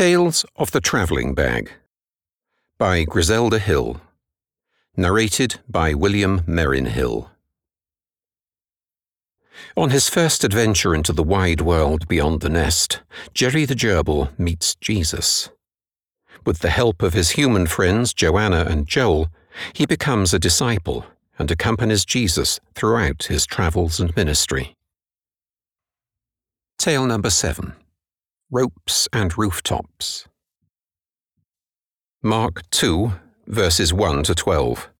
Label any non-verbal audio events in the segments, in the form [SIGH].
Tales of the Travelling Bag by Griselda Hill. Narrated by William Merrin Hill. On his first adventure into the wide world beyond the nest, Jerry the Gerbil meets Jesus. With the help of his human friends Joanna and Joel, he becomes a disciple and accompanies Jesus throughout his travels and ministry. Tale number seven Ropes and Rooftops. Mark 2, verses 1 to 12.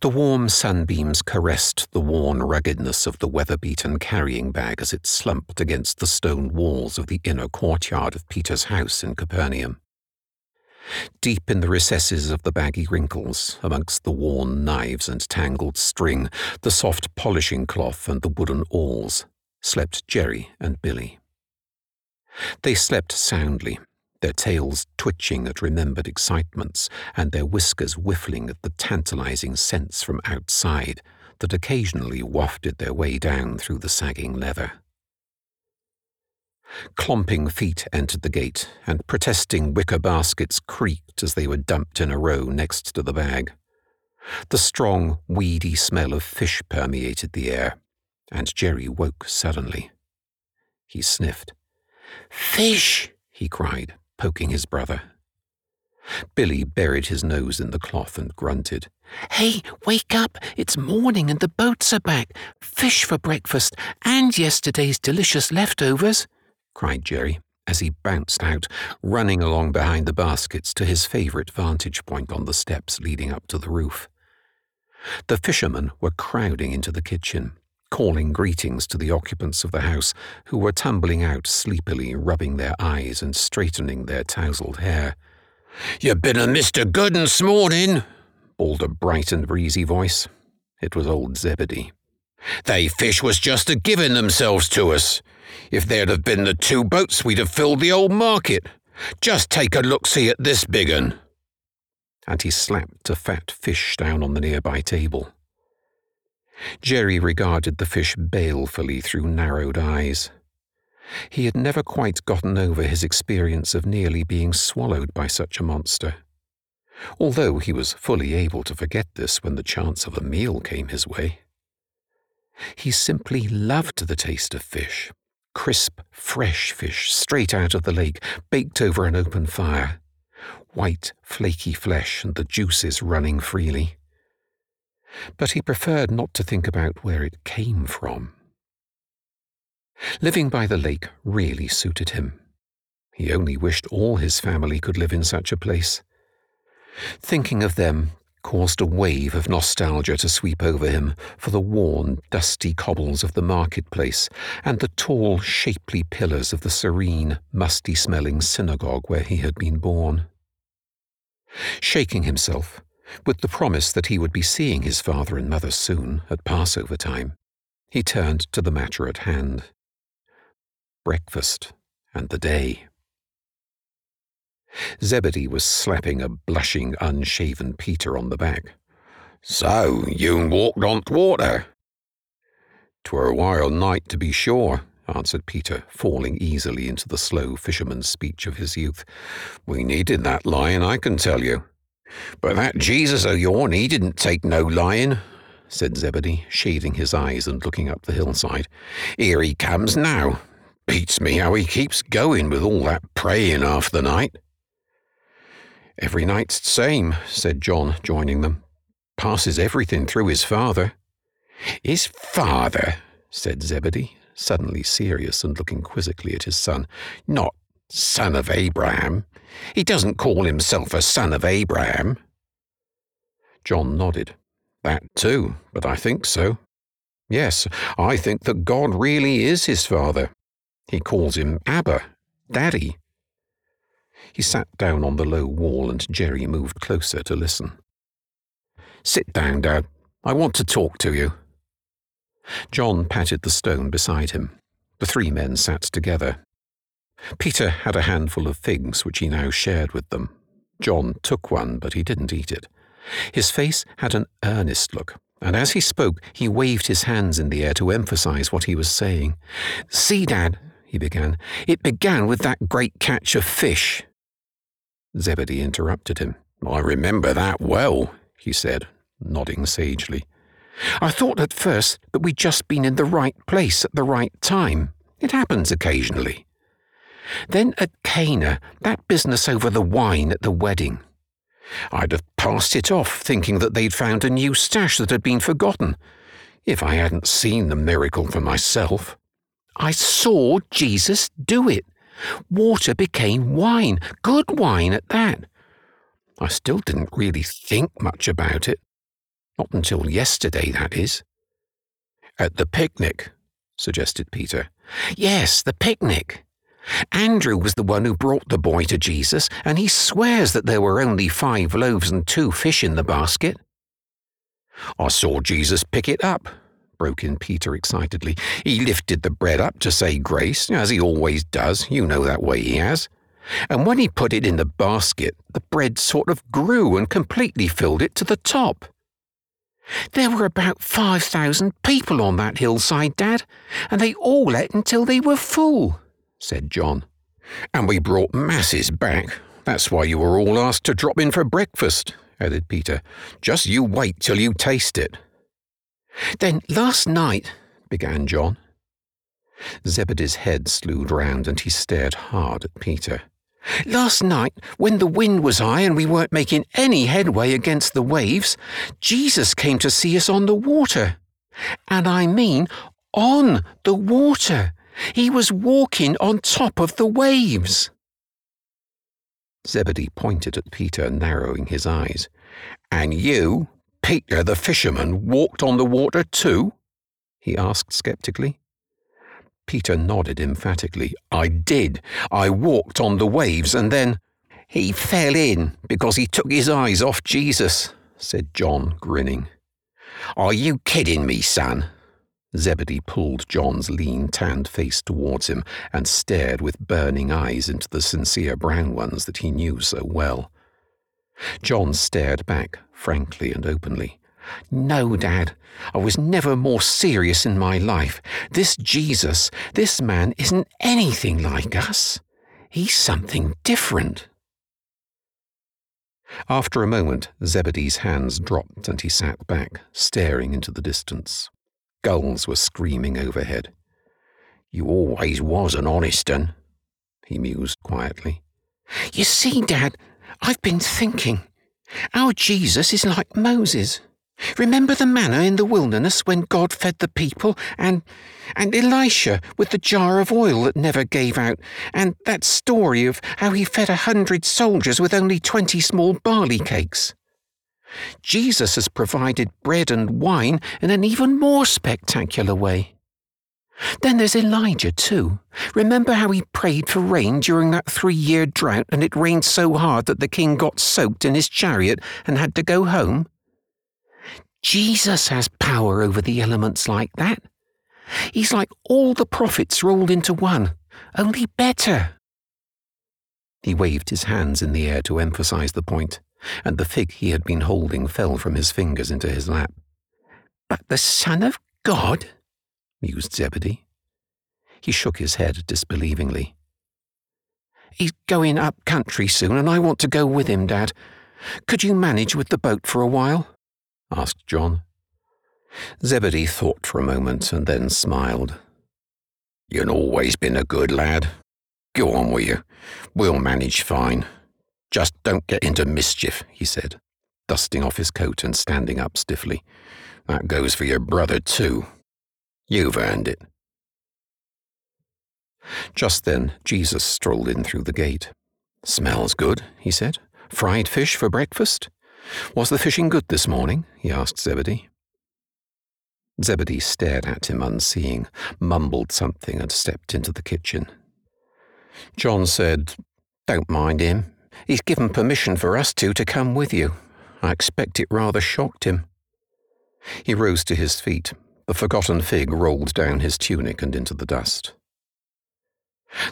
The warm sunbeams caressed the worn ruggedness of the weather beaten carrying bag as it slumped against the stone walls of the inner courtyard of Peter's house in Capernaum. Deep in the recesses of the baggy wrinkles, amongst the worn knives and tangled string, the soft polishing cloth and the wooden awls, slept Jerry and Billy. They slept soundly, their tails twitching at remembered excitements and their whiskers whiffling at the tantalizing scents from outside that occasionally wafted their way down through the sagging leather. Clomping feet entered the gate, and protesting wicker baskets creaked as they were dumped in a row next to the bag. The strong, weedy smell of fish permeated the air, and Jerry woke suddenly. He sniffed. Fish! he cried, poking his brother. Billy buried his nose in the cloth and grunted. Hey, wake up! It's morning and the boats are back. Fish for breakfast and yesterday's delicious leftovers cried Jerry as he bounced out, running along behind the baskets to his favourite vantage point on the steps leading up to the roof. The fishermen were crowding into the kitchen, calling greetings to the occupants of the house, who were tumbling out sleepily, rubbing their eyes and straightening their tousled hair. You been a Mr. Gooden's morning, bawled a bright and breezy voice. It was old Zebedee. They fish was just a giving themselves to us. If there'd have been the two boats, we'd have filled the old market. Just take a look see at this big un. And he slapped a fat fish down on the nearby table. Jerry regarded the fish balefully through narrowed eyes. He had never quite gotten over his experience of nearly being swallowed by such a monster. Although he was fully able to forget this when the chance of a meal came his way. He simply loved the taste of fish crisp, fresh fish straight out of the lake, baked over an open fire. White, flaky flesh and the juices running freely. But he preferred not to think about where it came from. Living by the lake really suited him. He only wished all his family could live in such a place. Thinking of them caused a wave of nostalgia to sweep over him for the worn, dusty cobbles of the marketplace and the tall, shapely pillars of the serene, musty smelling synagogue where he had been born. Shaking himself, with the promise that he would be seeing his father and mother soon at Passover time, he turned to the matter at hand breakfast and the day. Zebedee was slapping a blushing, unshaven Peter on the back. So, you walked on the water? Twere a wild night, to be sure, answered Peter, falling easily into the slow fisherman's speech of his youth. We needed that lion, I can tell you. But that Jesus o' yourn, he didn't take no lying, said Zebedee, shading his eyes and looking up the hillside. Here he comes now. Beats me how he keeps going with all that praying half the night. Every night's the same, said John, joining them. Passes everything through his father. His father, said Zebedee, suddenly serious and looking quizzically at his son. Not son of Abraham. He doesn't call himself a son of Abraham. John nodded. That too, but I think so. Yes, I think that God really is his father. He calls him Abba, Daddy. He sat down on the low wall and Jerry moved closer to listen. Sit down, Dad. I want to talk to you. John patted the stone beside him. The three men sat together. Peter had a handful of figs which he now shared with them. John took one, but he didn't eat it. His face had an earnest look, and as he spoke, he waved his hands in the air to emphasize what he was saying. See, Dad, he began. It began with that great catch of fish. Zebedee interrupted him. I remember that well, he said, nodding sagely. I thought at first that we'd just been in the right place at the right time. It happens occasionally. Then at Cana, that business over the wine at the wedding. I'd have passed it off, thinking that they'd found a new stash that had been forgotten, if I hadn't seen the miracle for myself. I saw Jesus do it. Water became wine, good wine at that. I still didn't really think much about it. Not until yesterday, that is. At the picnic, suggested Peter. Yes, the picnic. Andrew was the one who brought the boy to Jesus, and he swears that there were only five loaves and two fish in the basket. I saw Jesus pick it up, broke in Peter excitedly. He lifted the bread up to say grace, as he always does. You know that way he has. And when he put it in the basket, the bread sort of grew and completely filled it to the top. There were about 5,000 people on that hillside, Dad, and they all ate until they were full said John. And we brought masses back. That's why you were all asked to drop in for breakfast, added Peter. Just you wait till you taste it. Then last night, began John. Zebedee's head slewed round and he stared hard at Peter. Last night, when the wind was high and we weren't making any headway against the waves, Jesus came to see us on the water. And I mean on the water. He was walking on top of the waves. Zebedee pointed at Peter, narrowing his eyes. And you, Peter the fisherman, walked on the water too? he asked sceptically. Peter nodded emphatically. I did. I walked on the waves, and then he fell in because he took his eyes off Jesus, said John, grinning. Are you kidding me, son? Zebedee pulled John's lean, tanned face towards him and stared with burning eyes into the sincere brown ones that he knew so well. John stared back, frankly and openly. No, Dad, I was never more serious in my life. This Jesus, this man isn't anything like us. He's something different. After a moment, Zebedee's hands dropped and he sat back, staring into the distance. Gulls were screaming overhead. You always was an honest un, he mused quietly. You see, Dad, I've been thinking. Our Jesus is like Moses. Remember the manna in the wilderness when God fed the people, and and Elisha with the jar of oil that never gave out, and that story of how he fed a hundred soldiers with only twenty small barley cakes. Jesus has provided bread and wine in an even more spectacular way. Then there's Elijah, too. Remember how he prayed for rain during that three year drought and it rained so hard that the king got soaked in his chariot and had to go home? Jesus has power over the elements like that. He's like all the prophets rolled into one, only better. He waved his hands in the air to emphasize the point and the fig he had been holding fell from his fingers into his lap. But the Son of God? mused Zebedee. He shook his head disbelievingly. He's going up country soon, and I want to go with him, Dad. Could you manage with the boat for a while? asked John. Zebedee thought for a moment and then smiled. You've always been a good lad. Go on with you. We'll manage fine. Just don't get into mischief, he said, dusting off his coat and standing up stiffly. That goes for your brother, too. You've earned it. Just then, Jesus strolled in through the gate. Smells good, he said. Fried fish for breakfast? Was the fishing good this morning? he asked Zebedee. Zebedee stared at him unseeing, mumbled something, and stepped into the kitchen. John said, Don't mind him. He's given permission for us two to come with you. I expect it rather shocked him. He rose to his feet. The forgotten fig rolled down his tunic and into the dust.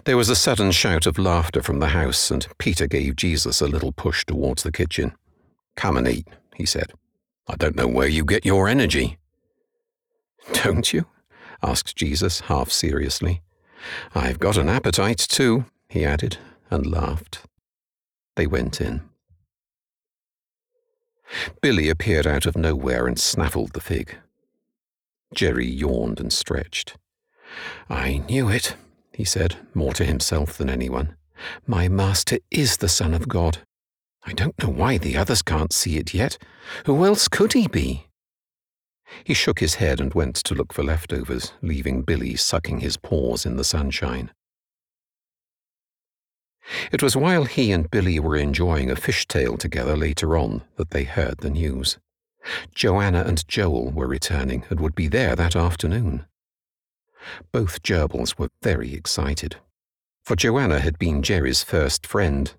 There was a sudden shout of laughter from the house, and Peter gave Jesus a little push towards the kitchen. Come and eat, he said. I don't know where you get your energy. Don't you? asked Jesus, half seriously. I've got an appetite too, he added, and laughed. They went in. Billy appeared out of nowhere and snaffled the fig. Jerry yawned and stretched. I knew it, he said, more to himself than anyone. My master is the Son of God. I don't know why the others can't see it yet. Who else could he be? He shook his head and went to look for leftovers, leaving Billy sucking his paws in the sunshine. It was while he and Billy were enjoying a fishtail together later on that they heard the news. Joanna and Joel were returning and would be there that afternoon. Both gerbils were very excited, for Joanna had been Jerry's first friend.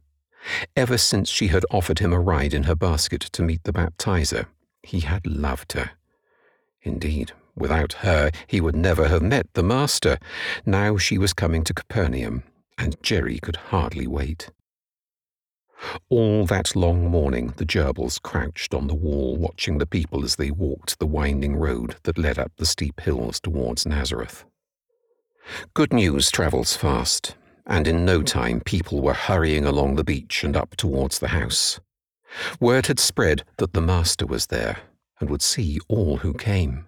Ever since she had offered him a ride in her basket to meet the baptizer, he had loved her. Indeed, without her, he would never have met the master. Now she was coming to Capernaum, and Jerry could hardly wait. All that long morning, the gerbils crouched on the wall, watching the people as they walked the winding road that led up the steep hills towards Nazareth. Good news travels fast, and in no time people were hurrying along the beach and up towards the house. Word had spread that the Master was there and would see all who came.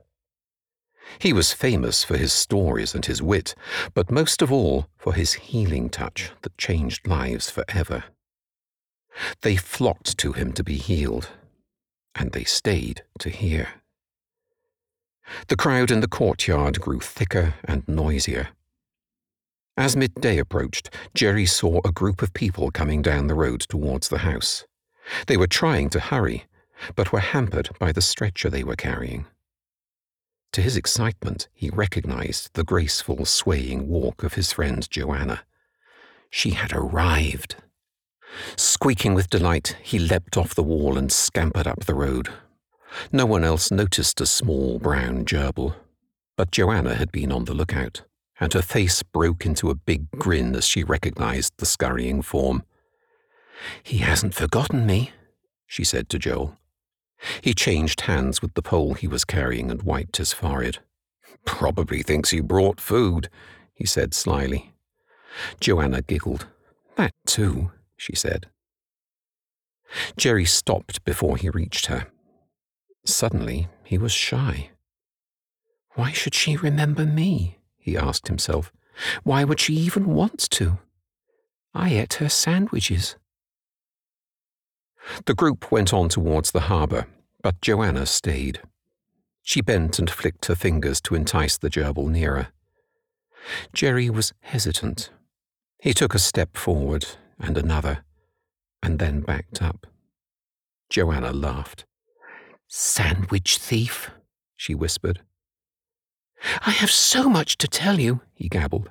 He was famous for his stories and his wit, but most of all for his healing touch that changed lives forever. They flocked to him to be healed, and they stayed to hear. The crowd in the courtyard grew thicker and noisier. As midday approached, Jerry saw a group of people coming down the road towards the house. They were trying to hurry, but were hampered by the stretcher they were carrying. To his excitement, he recognized the graceful, swaying walk of his friend Joanna. She had arrived. Squeaking with delight, he leapt off the wall and scampered up the road. No one else noticed a small brown gerbil, but Joanna had been on the lookout, and her face broke into a big grin as she recognized the scurrying form. He hasn't forgotten me, she said to Joel. He changed hands with the pole he was carrying and wiped his forehead. Probably thinks you brought food, he said slyly. Joanna giggled. That too, she said. Jerry stopped before he reached her. Suddenly, he was shy. Why should she remember me? he asked himself. Why would she even want to? I ate her sandwiches. The group went on towards the harbour, but Joanna stayed. She bent and flicked her fingers to entice the gerbil nearer. Jerry was hesitant. He took a step forward and another, and then backed up. Joanna laughed. Sandwich thief, she whispered. I have so much to tell you, he gabbled.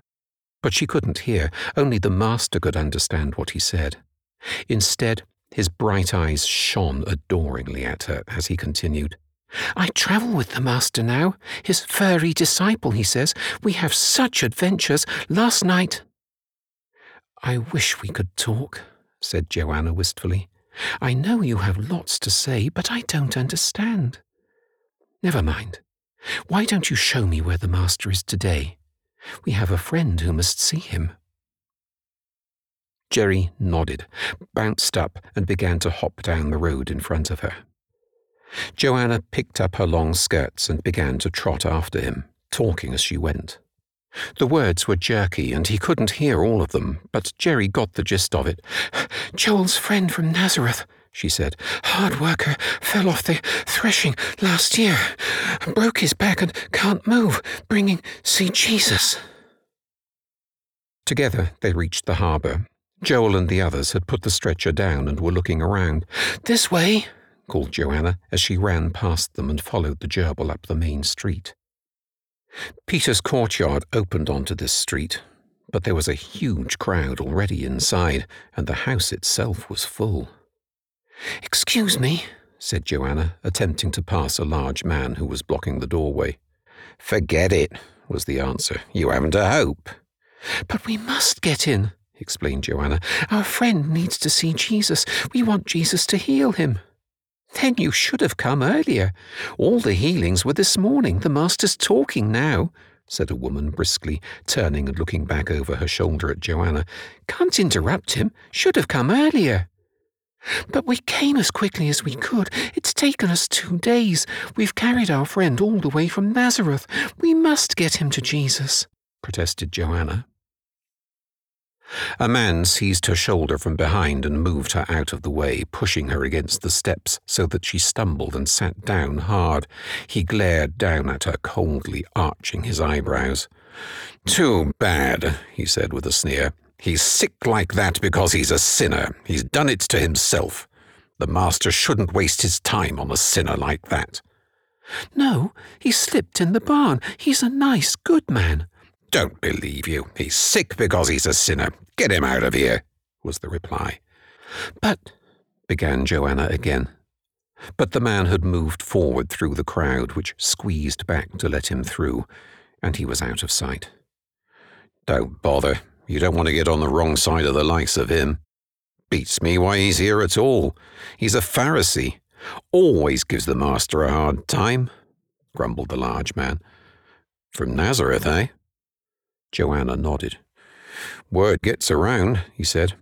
But she couldn't hear, only the master could understand what he said. Instead, his bright eyes shone adoringly at her as he continued. I travel with the Master now, his furry disciple, he says. We have such adventures. Last night. I wish we could talk, said Joanna wistfully. I know you have lots to say, but I don't understand. Never mind. Why don't you show me where the Master is today? We have a friend who must see him. Jerry nodded, bounced up, and began to hop down the road in front of her. Joanna picked up her long skirts and began to trot after him, talking as she went. The words were jerky and he couldn't hear all of them, but Jerry got the gist of it. Joel's friend from Nazareth, she said. Hard worker, fell off the threshing last year, broke his back and can't move, bringing see Jesus. Together they reached the harbour, Joel and the others had put the stretcher down and were looking around. This way, called Joanna as she ran past them and followed the gerbil up the main street. Peter's courtyard opened onto this street, but there was a huge crowd already inside, and the house itself was full. Excuse me, said Joanna, attempting to pass a large man who was blocking the doorway. Forget it, was the answer. You haven't a hope. But we must get in, explained Joanna. Our friend needs to see Jesus. We want Jesus to heal him. Then you should have come earlier. All the healings were this morning. The Master's talking now, said a woman briskly, turning and looking back over her shoulder at Joanna. Can't interrupt him. Should have come earlier. But we came as quickly as we could. It's taken us two days. We've carried our friend all the way from Nazareth. We must get him to Jesus, protested Joanna. A man seized her shoulder from behind and moved her out of the way, pushing her against the steps so that she stumbled and sat down hard. He glared down at her coldly, arching his eyebrows. Too bad, he said with a sneer. He's sick like that because he's a sinner. He's done it to himself. The master shouldn't waste his time on a sinner like that. No, he slipped in the barn. He's a nice, good man. Don't believe you. He's sick because he's a sinner. Get him out of here, was the reply. But, began Joanna again. But the man had moved forward through the crowd, which squeezed back to let him through, and he was out of sight. Don't bother. You don't want to get on the wrong side of the likes of him. Beats me why he's here at all. He's a Pharisee. Always gives the master a hard time, grumbled the large man. From Nazareth, eh? Joanna nodded. Word gets around, he said.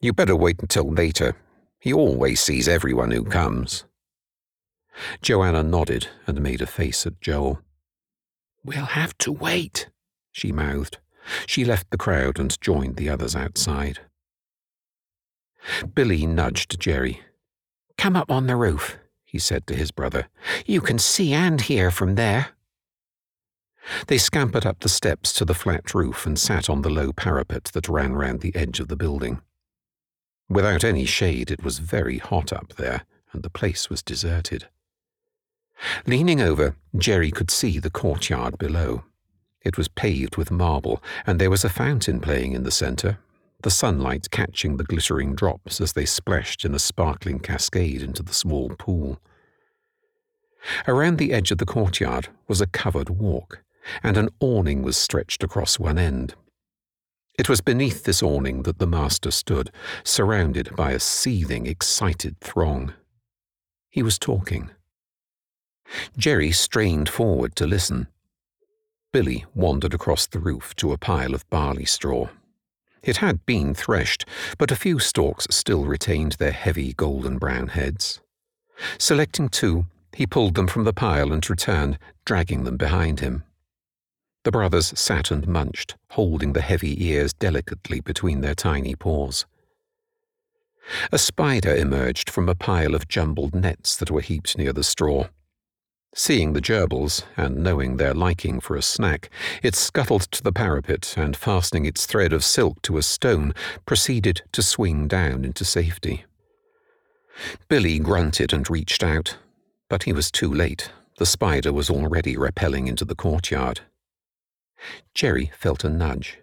You better wait until later. He always sees everyone who comes. Joanna nodded and made a face at Joel. We'll have to wait, she mouthed. She left the crowd and joined the others outside. Billy nudged Jerry. Come up on the roof, he said to his brother. You can see and hear from there. They scampered up the steps to the flat roof and sat on the low parapet that ran round the edge of the building. Without any shade, it was very hot up there, and the place was deserted. Leaning over, Jerry could see the courtyard below. It was paved with marble, and there was a fountain playing in the centre, the sunlight catching the glittering drops as they splashed in a sparkling cascade into the small pool. Around the edge of the courtyard was a covered walk, and an awning was stretched across one end. It was beneath this awning that the master stood, surrounded by a seething, excited throng. He was talking. Jerry strained forward to listen. Billy wandered across the roof to a pile of barley straw. It had been threshed, but a few stalks still retained their heavy golden brown heads. Selecting two, he pulled them from the pile and returned, dragging them behind him. The brothers sat and munched, holding the heavy ears delicately between their tiny paws. A spider emerged from a pile of jumbled nets that were heaped near the straw. Seeing the gerbils, and knowing their liking for a snack, it scuttled to the parapet and, fastening its thread of silk to a stone, proceeded to swing down into safety. Billy grunted and reached out, but he was too late. The spider was already rappelling into the courtyard. Jerry felt a nudge.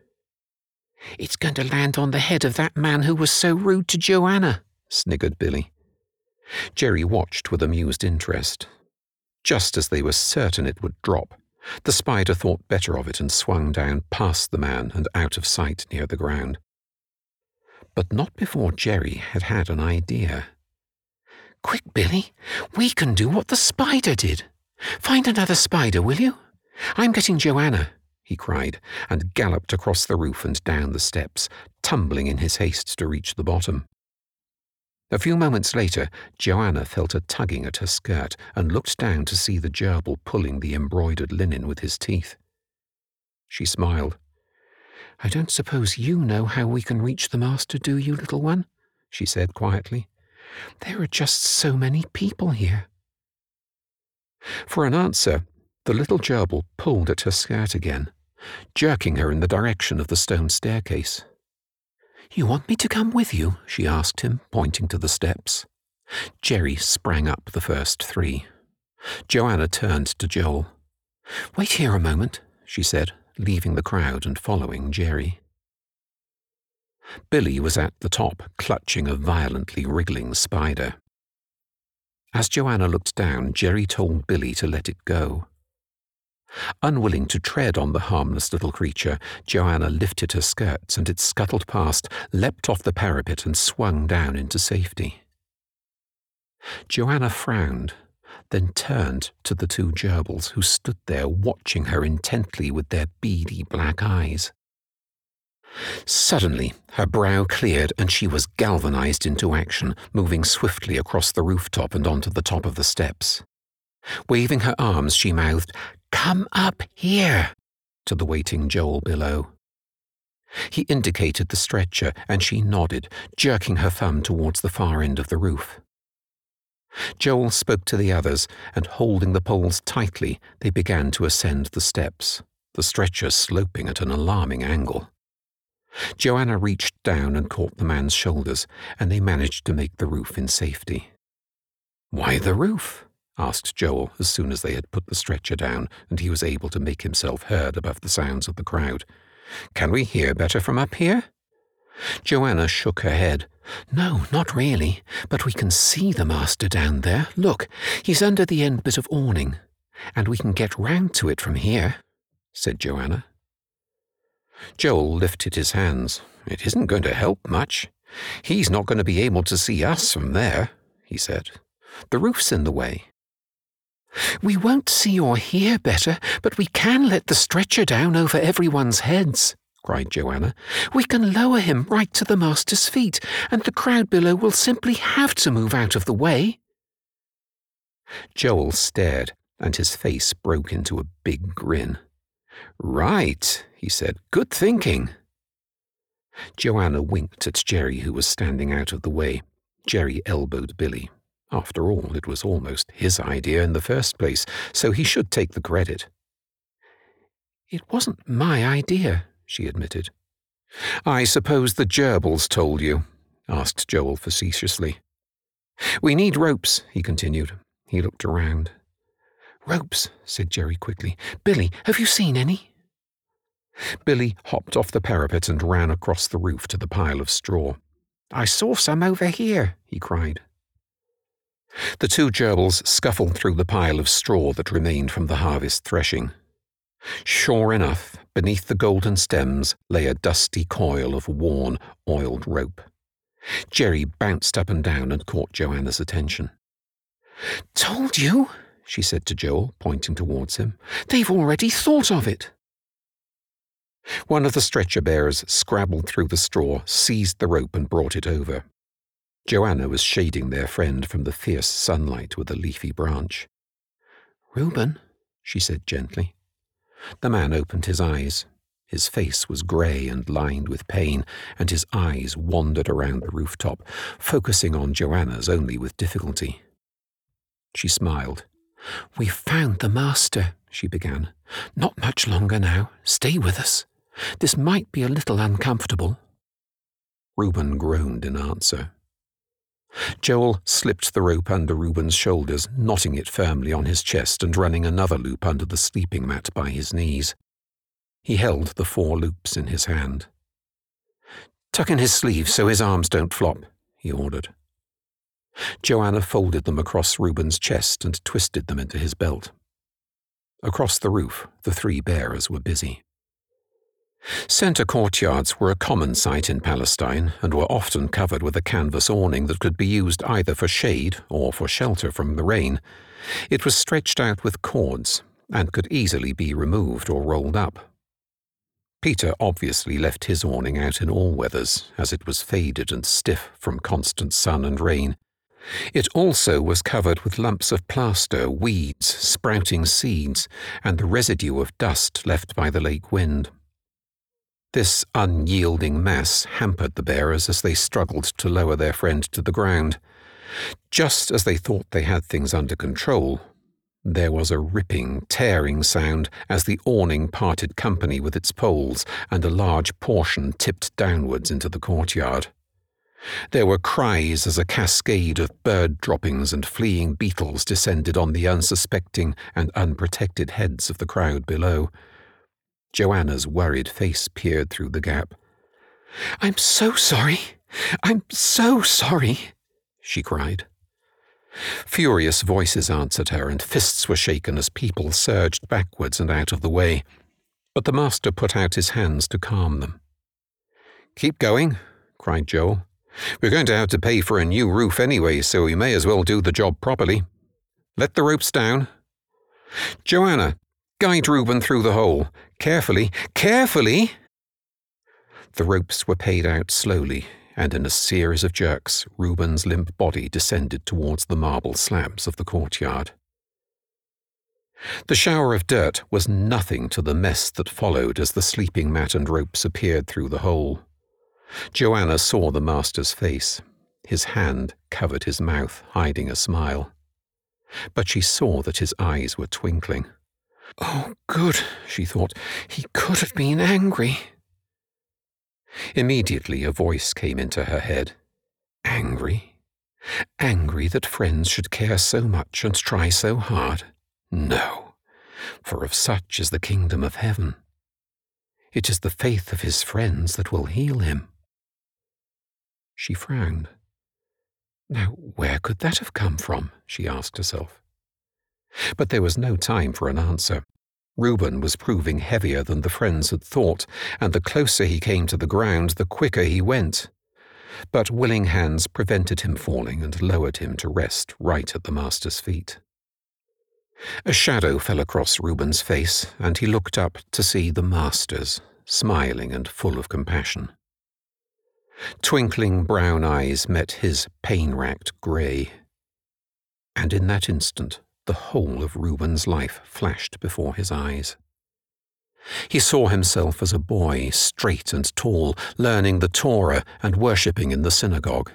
It's going to land on the head of that man who was so rude to Joanna, sniggered Billy. Jerry watched with amused interest. Just as they were certain it would drop, the spider thought better of it and swung down past the man and out of sight near the ground. But not before Jerry had had an idea. Quick, Billy, we can do what the spider did. Find another spider, will you? I'm getting Joanna he cried, and galloped across the roof and down the steps, tumbling in his haste to reach the bottom. A few moments later, Joanna felt a tugging at her skirt and looked down to see the gerbil pulling the embroidered linen with his teeth. She smiled. I don't suppose you know how we can reach the master, do you, little one? she said quietly. There are just so many people here. For an answer, the little gerbil pulled at her skirt again jerking her in the direction of the stone staircase. You want me to come with you? she asked him, pointing to the steps. Jerry sprang up the first three. Joanna turned to Joel. Wait here a moment, she said, leaving the crowd and following Jerry. Billy was at the top, clutching a violently wriggling spider. As Joanna looked down, Jerry told Billy to let it go. Unwilling to tread on the harmless little creature, Joanna lifted her skirts and it scuttled past, leapt off the parapet, and swung down into safety. Joanna frowned. then turned to the two gerbils who stood there watching her intently with their beady black eyes. Suddenly, her brow cleared and she was galvanized into action, moving swiftly across the rooftop and onto the top of the steps. Waving her arms, she mouthed, Come up here, to the waiting Joel below. He indicated the stretcher, and she nodded, jerking her thumb towards the far end of the roof. Joel spoke to the others, and holding the poles tightly, they began to ascend the steps, the stretcher sloping at an alarming angle. Joanna reached down and caught the man's shoulders, and they managed to make the roof in safety. Why the roof? Asked Joel as soon as they had put the stretcher down and he was able to make himself heard above the sounds of the crowd. Can we hear better from up here? Joanna shook her head. No, not really, but we can see the master down there. Look, he's under the end bit of awning, and we can get round to it from here, said Joanna. Joel lifted his hands. It isn't going to help much. He's not going to be able to see us from there, he said. The roof's in the way. We won't see or hear better, but we can let the stretcher down over everyone's heads, cried Joanna. We can lower him right to the master's feet, and the crowd below will simply have to move out of the way. Joel stared, and his face broke into a big grin. Right, he said. Good thinking. Joanna winked at Jerry, who was standing out of the way. Jerry elbowed Billy. After all, it was almost his idea in the first place, so he should take the credit. It wasn't my idea, she admitted. I suppose the gerbils told you, asked Joel facetiously. We need ropes, he continued. He looked around. Ropes, said Jerry quickly. Billy, have you seen any? Billy hopped off the parapet and ran across the roof to the pile of straw. I saw some over here, he cried. The two gerbils scuffled through the pile of straw that remained from the harvest threshing. Sure enough, beneath the golden stems lay a dusty coil of worn, oiled rope. Jerry bounced up and down and caught Joanna's attention. Told you, she said to Joel, pointing towards him. They've already thought of it. One of the stretcher bearers scrabbled through the straw, seized the rope, and brought it over. Joanna was shading their friend from the fierce sunlight with a leafy branch. Reuben, she said gently. The man opened his eyes. His face was grey and lined with pain, and his eyes wandered around the rooftop, focusing on Joanna's only with difficulty. She smiled. We've found the master, she began. Not much longer now. Stay with us. This might be a little uncomfortable. Reuben groaned in answer. Joel slipped the rope under Reuben's shoulders, knotting it firmly on his chest and running another loop under the sleeping mat by his knees. He held the four loops in his hand. Tuck in his sleeves so his arms don't flop, he ordered. Joanna folded them across Reuben's chest and twisted them into his belt. Across the roof, the three bearers were busy. Centre courtyards were a common sight in Palestine and were often covered with a canvas awning that could be used either for shade or for shelter from the rain. It was stretched out with cords and could easily be removed or rolled up. Peter obviously left his awning out in all weathers, as it was faded and stiff from constant sun and rain. It also was covered with lumps of plaster, weeds, sprouting seeds, and the residue of dust left by the lake wind. This unyielding mass hampered the bearers as they struggled to lower their friend to the ground. Just as they thought they had things under control, there was a ripping, tearing sound as the awning parted company with its poles and a large portion tipped downwards into the courtyard. There were cries as a cascade of bird droppings and fleeing beetles descended on the unsuspecting and unprotected heads of the crowd below. Joanna's worried face peered through the gap. I'm so sorry. I'm so sorry, she cried. Furious voices answered her, and fists were shaken as people surged backwards and out of the way. But the master put out his hands to calm them. Keep going, cried Joel. We're going to have to pay for a new roof anyway, so we may as well do the job properly. Let the ropes down. Joanna, guide Reuben through the hole. Carefully, carefully! The ropes were paid out slowly, and in a series of jerks, Reuben's limp body descended towards the marble slabs of the courtyard. The shower of dirt was nothing to the mess that followed as the sleeping mat and ropes appeared through the hole. Joanna saw the master's face. His hand covered his mouth, hiding a smile. But she saw that his eyes were twinkling. Oh, good, she thought. He could have been angry. Immediately a voice came into her head. Angry? Angry that friends should care so much and try so hard? No, for of such is the kingdom of heaven. It is the faith of his friends that will heal him. She frowned. Now, where could that have come from? she asked herself. But there was no time for an answer. Reuben was proving heavier than the friends had thought, and the closer he came to the ground, the quicker he went. But willing hands prevented him falling and lowered him to rest right at the master's feet. A shadow fell across Reuben's face, and he looked up to see the master's, smiling and full of compassion. Twinkling brown eyes met his pain racked grey. And in that instant, the whole of Reuben's life flashed before his eyes. He saw himself as a boy, straight and tall, learning the Torah and worshipping in the synagogue.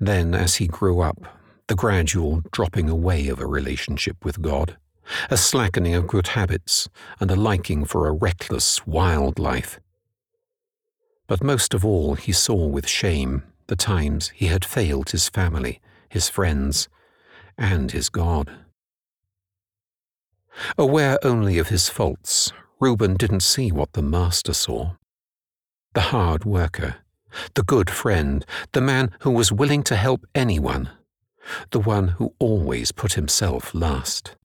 Then, as he grew up, the gradual dropping away of a relationship with God, a slackening of good habits, and a liking for a reckless, wild life. But most of all, he saw with shame the times he had failed his family, his friends, and his God. Aware only of his faults, Reuben didn't see what the master saw. The hard worker, the good friend, the man who was willing to help anyone, the one who always put himself last.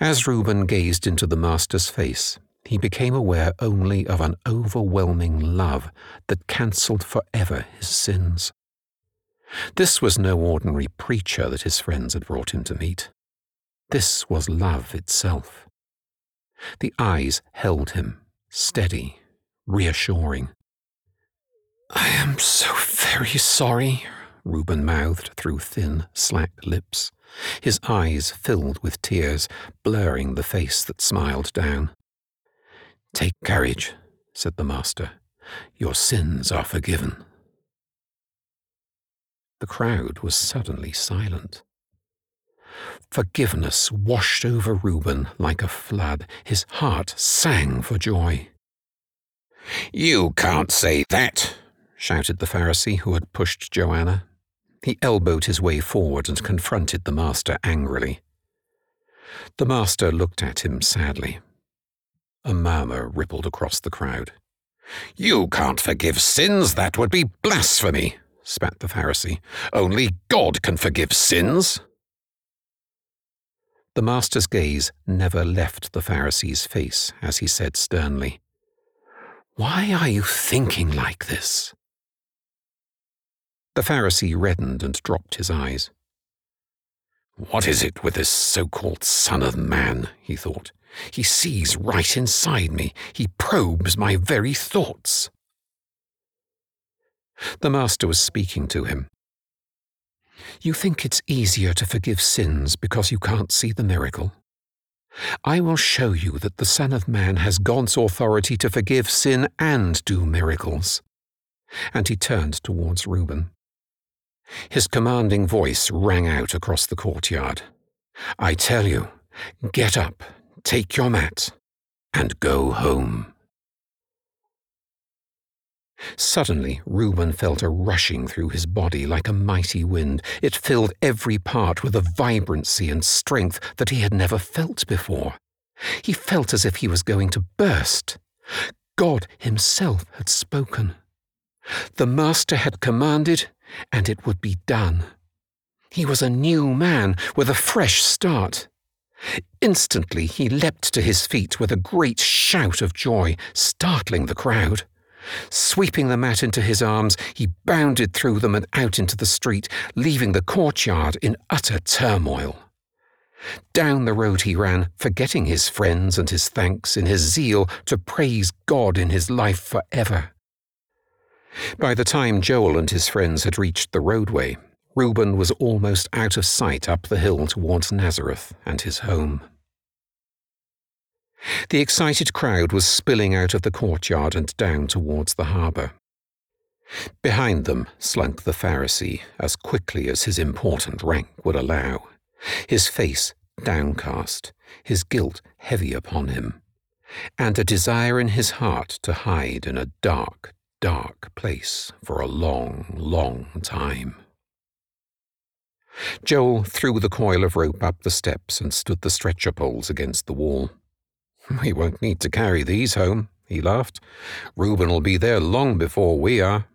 As Reuben gazed into the master's face, he became aware only of an overwhelming love that cancelled forever his sins. This was no ordinary preacher that his friends had brought him to meet. This was love itself. The eyes held him, steady, reassuring. I am so very sorry, Reuben mouthed through thin, slack lips. His eyes filled with tears, blurring the face that smiled down. Take courage, said the master. Your sins are forgiven. The crowd was suddenly silent. Forgiveness washed over Reuben like a flood. His heart sang for joy. You can't say that, shouted the Pharisee who had pushed Joanna. He elbowed his way forward and confronted the master angrily. The master looked at him sadly. A murmur rippled across the crowd. You can't forgive sins, that would be blasphemy, spat the Pharisee. Only God can forgive sins. The master's gaze never left the Pharisee's face as he said sternly, Why are you thinking like this? The Pharisee reddened and dropped his eyes. What is it with this so called Son of Man? he thought. He sees right inside me. He probes my very thoughts. The Master was speaking to him, you think it's easier to forgive sins because you can't see the miracle? I will show you that the Son of Man has God's authority to forgive sin and do miracles. And he turned towards Reuben. His commanding voice rang out across the courtyard. I tell you, get up, take your mat, and go home. Suddenly, Reuben felt a rushing through his body like a mighty wind. It filled every part with a vibrancy and strength that he had never felt before. He felt as if he was going to burst. God Himself had spoken. The Master had commanded, and it would be done. He was a new man with a fresh start. Instantly he leapt to his feet with a great shout of joy, startling the crowd. Sweeping the mat into his arms, he bounded through them and out into the street, leaving the courtyard in utter turmoil. Down the road he ran, forgetting his friends and his thanks in his zeal to praise God in his life for ever. By the time Joel and his friends had reached the roadway, Reuben was almost out of sight up the hill towards Nazareth and his home. The excited crowd was spilling out of the courtyard and down towards the harbour. Behind them slunk the Pharisee as quickly as his important rank would allow, his face downcast, his guilt heavy upon him, and a desire in his heart to hide in a dark, dark place for a long, long time. Joel threw the coil of rope up the steps and stood the stretcher poles against the wall. [LAUGHS] We won't need to carry these home, he laughed. Reuben'll be there long before we are.